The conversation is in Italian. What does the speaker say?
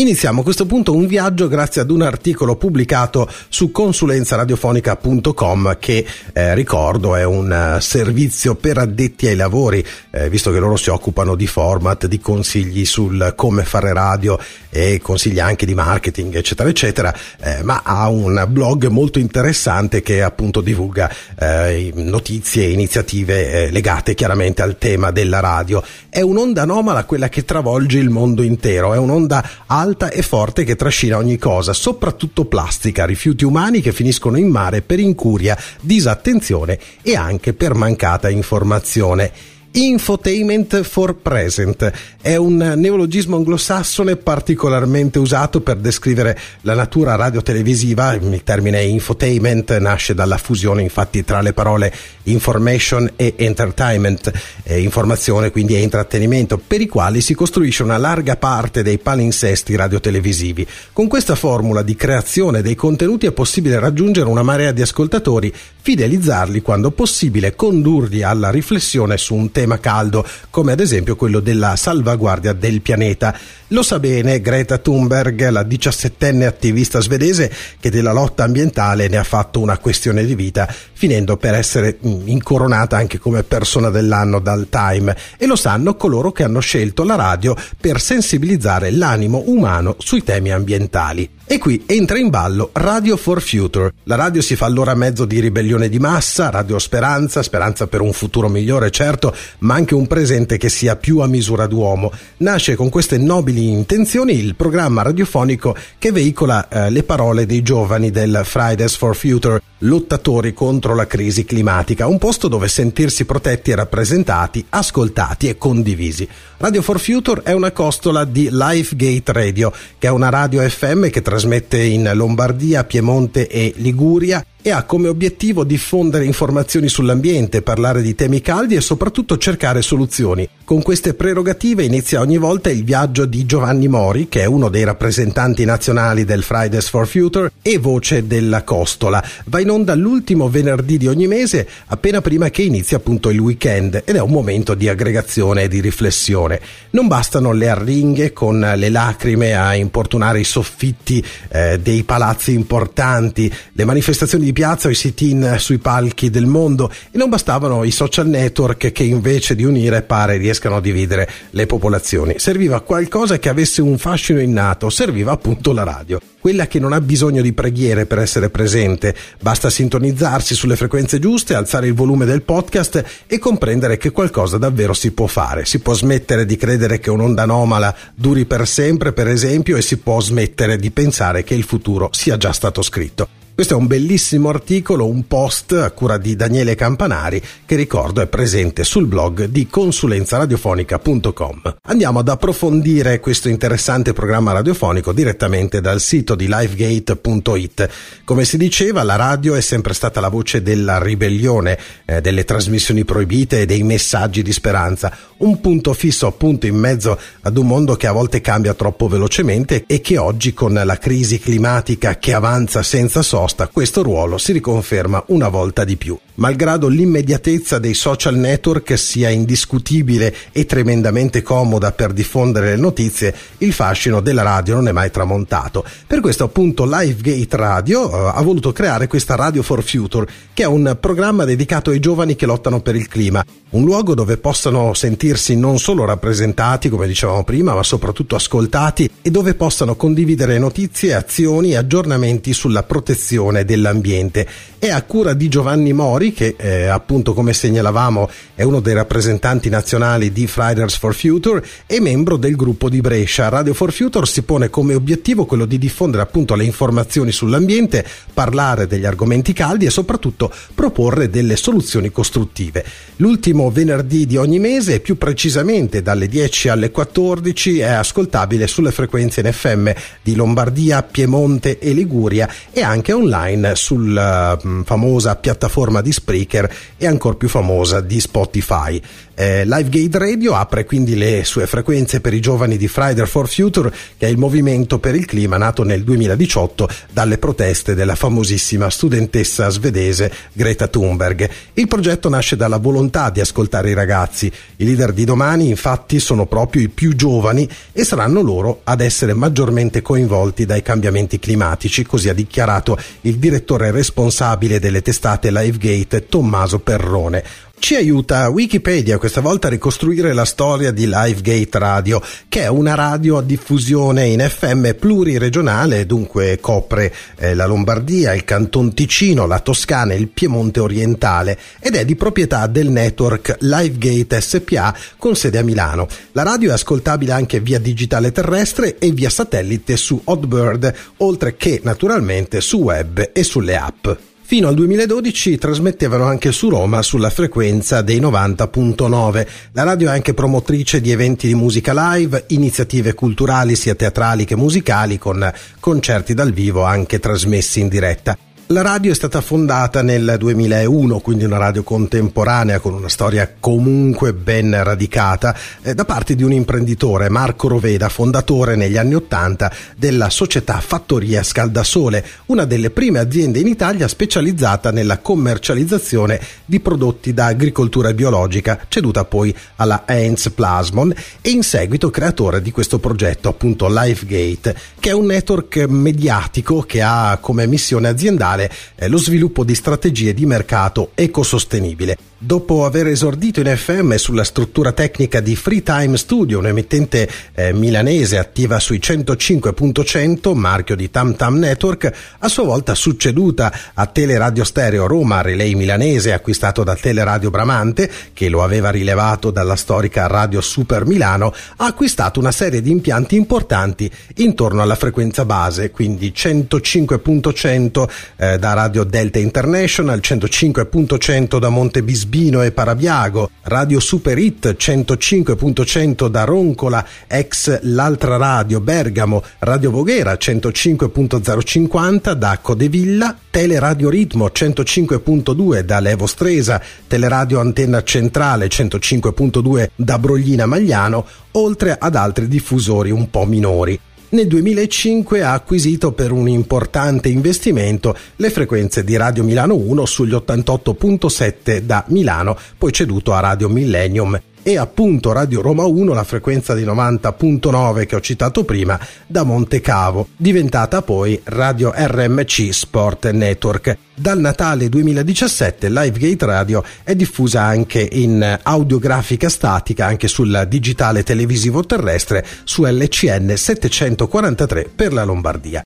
Iniziamo a questo punto un viaggio grazie ad un articolo pubblicato su consulenzaradiofonica.com che eh, ricordo è un uh, servizio per addetti ai lavori, eh, visto che loro si occupano di format, di consigli sul come fare radio e consigli anche di marketing, eccetera, eccetera, eh, ma ha un blog molto interessante che appunto divulga eh, notizie e iniziative eh, legate chiaramente al tema della radio. È un'onda anomala quella che travolge il mondo intero, è un'onda alta alta e forte che trascina ogni cosa, soprattutto plastica, rifiuti umani che finiscono in mare per incuria, disattenzione e anche per mancata informazione. Infotainment for Present è un neologismo anglosassone particolarmente usato per descrivere la natura radiotelevisiva. Il termine infotainment nasce dalla fusione infatti tra le parole information e entertainment, eh, informazione quindi e intrattenimento, per i quali si costruisce una larga parte dei palinsesti radiotelevisivi. Con questa formula di creazione dei contenuti è possibile raggiungere una marea di ascoltatori, fidelizzarli quando possibile, condurli alla riflessione su un tema tema caldo, come ad esempio quello della salvaguardia del pianeta. Lo sa bene Greta Thunberg, la diciassettenne attivista svedese che della lotta ambientale ne ha fatto una questione di vita, finendo per essere mm, incoronata anche come persona dell'anno dal Time. E lo sanno coloro che hanno scelto la radio per sensibilizzare l'animo umano sui temi ambientali. E qui entra in ballo Radio for Future. La radio si fa allora mezzo di ribellione di massa, Radio Speranza, speranza per un futuro migliore certo, ma anche un presente che sia più a misura d'uomo. Nasce con queste nobili intenzioni il programma radiofonico che veicola eh, le parole dei giovani del Fridays for Future, lottatori contro la crisi climatica, un posto dove sentirsi protetti e rappresentati, ascoltati e condivisi. Radio for Future è una costola di Lifegate Radio, che è una radio FM che trasmette in Lombardia, Piemonte e Liguria e ha come obiettivo diffondere informazioni sull'ambiente, parlare di temi caldi e soprattutto cercare soluzioni. Con queste prerogative inizia ogni volta il viaggio di Giovanni Mori, che è uno dei rappresentanti nazionali del Fridays for Future e voce della Costola. Va in onda l'ultimo venerdì di ogni mese, appena prima che inizi appunto il weekend, ed è un momento di aggregazione e di riflessione. Non bastano le arringhe con le lacrime a importunare i soffitti eh, dei palazzi importanti, le manifestazioni di di piazza o i sit-in sui palchi del mondo e non bastavano i social network che invece di unire pare riescano a dividere le popolazioni. Serviva qualcosa che avesse un fascino innato, serviva appunto la radio quella che non ha bisogno di preghiere per essere presente, basta sintonizzarsi sulle frequenze giuste, alzare il volume del podcast e comprendere che qualcosa davvero si può fare. Si può smettere di credere che un'onda anomala duri per sempre, per esempio, e si può smettere di pensare che il futuro sia già stato scritto. Questo è un bellissimo articolo, un post a cura di Daniele Campanari che ricordo è presente sul blog di consulenzaradiofonica.com. Andiamo ad approfondire questo interessante programma radiofonico direttamente dal sito di livegate.it. Come si diceva, la radio è sempre stata la voce della ribellione, eh, delle trasmissioni proibite e dei messaggi di speranza, un punto fisso appunto in mezzo ad un mondo che a volte cambia troppo velocemente e che oggi con la crisi climatica che avanza senza sosta risposta, questo ruolo si riconferma una volta di più. Malgrado l'immediatezza dei social network sia indiscutibile e tremendamente comoda per diffondere le notizie, il fascino della radio non è mai tramontato. Per questo appunto Livegate Radio uh, ha voluto creare questa Radio for Future, che è un programma dedicato ai giovani che lottano per il clima, un luogo dove possano sentirsi non solo rappresentati, come dicevamo prima, ma soprattutto ascoltati e dove possano condividere notizie, azioni e aggiornamenti sulla protezione dell'ambiente. È a cura di Giovanni Mori, che eh, appunto come segnalavamo è uno dei rappresentanti nazionali di Fridays for Future e membro del gruppo di Brescia. Radio for Future si pone come obiettivo quello di diffondere appunto le informazioni sull'ambiente, parlare degli argomenti caldi e soprattutto proporre delle soluzioni costruttive. L'ultimo venerdì di ogni mese più precisamente dalle 10 alle 14 è ascoltabile sulle frequenze in FM di Lombardia, Piemonte e Liguria e anche online online sulla mm, famosa piattaforma di Spreaker e ancora più famosa di Spotify. Eh, Livegate Radio apre quindi le sue frequenze per i giovani di Friday for Future, che è il movimento per il clima nato nel 2018 dalle proteste della famosissima studentessa svedese Greta Thunberg. Il progetto nasce dalla volontà di ascoltare i ragazzi. I leader di domani infatti sono proprio i più giovani e saranno loro ad essere maggiormente coinvolti dai cambiamenti climatici, così ha dichiarato il direttore responsabile delle testate Livegate Tommaso Perrone. Ci aiuta Wikipedia questa volta a ricostruire la storia di Livegate Radio, che è una radio a diffusione in FM pluriregionale, dunque copre eh, la Lombardia, il Canton Ticino, la Toscana e il Piemonte orientale ed è di proprietà del network Livegate SPA con sede a Milano. La radio è ascoltabile anche via digitale terrestre e via satellite su Hotbird, oltre che naturalmente su web e sulle app. Fino al 2012 trasmettevano anche su Roma sulla frequenza dei 90.9. La radio è anche promotrice di eventi di musica live, iniziative culturali sia teatrali che musicali con concerti dal vivo anche trasmessi in diretta. La radio è stata fondata nel 2001, quindi una radio contemporanea con una storia comunque ben radicata, eh, da parte di un imprenditore, Marco Roveda, fondatore negli anni Ottanta della società Fattoria Scaldasole, una delle prime aziende in Italia specializzata nella commercializzazione di prodotti da agricoltura biologica, ceduta poi alla Heinz Plasmon e in seguito creatore di questo progetto, appunto Lifegate, che è un network mediatico che ha come missione aziendale eh, lo sviluppo di strategie di mercato ecosostenibile. Dopo aver esordito in FM sulla struttura tecnica di Free Time Studio, un'emittente eh, milanese attiva sui 105.100, marchio di Tam Tam Network, a sua volta succeduta a Teleradio Stereo Roma, relay milanese acquistato da Teleradio Bramante, che lo aveva rilevato dalla storica Radio Super Milano, ha acquistato una serie di impianti importanti intorno alla frequenza base, quindi 105.100 eh, da Radio Delta International, 105.100 da Monte Bisbino e Parabiago, Radio Super Hit 105.100 da Roncola, ex L'Altra Radio Bergamo, Radio Voghera 105.050 da Codevilla, Teleradio Ritmo 105.2 da Levo Stresa, Teleradio Antenna Centrale 105.2 da Broglina Magliano, oltre ad altri diffusori un po' minori. Nel 2005 ha acquisito per un importante investimento le frequenze di Radio Milano 1 sugli 88.7 da Milano, poi ceduto a Radio Millennium e appunto Radio Roma 1, la frequenza di 90.9 che ho citato prima, da Monte Cavo, diventata poi Radio RMC Sport Network. Dal Natale 2017 Livegate Radio è diffusa anche in audiografica statica, anche sul digitale televisivo terrestre, su LCN 743 per la Lombardia.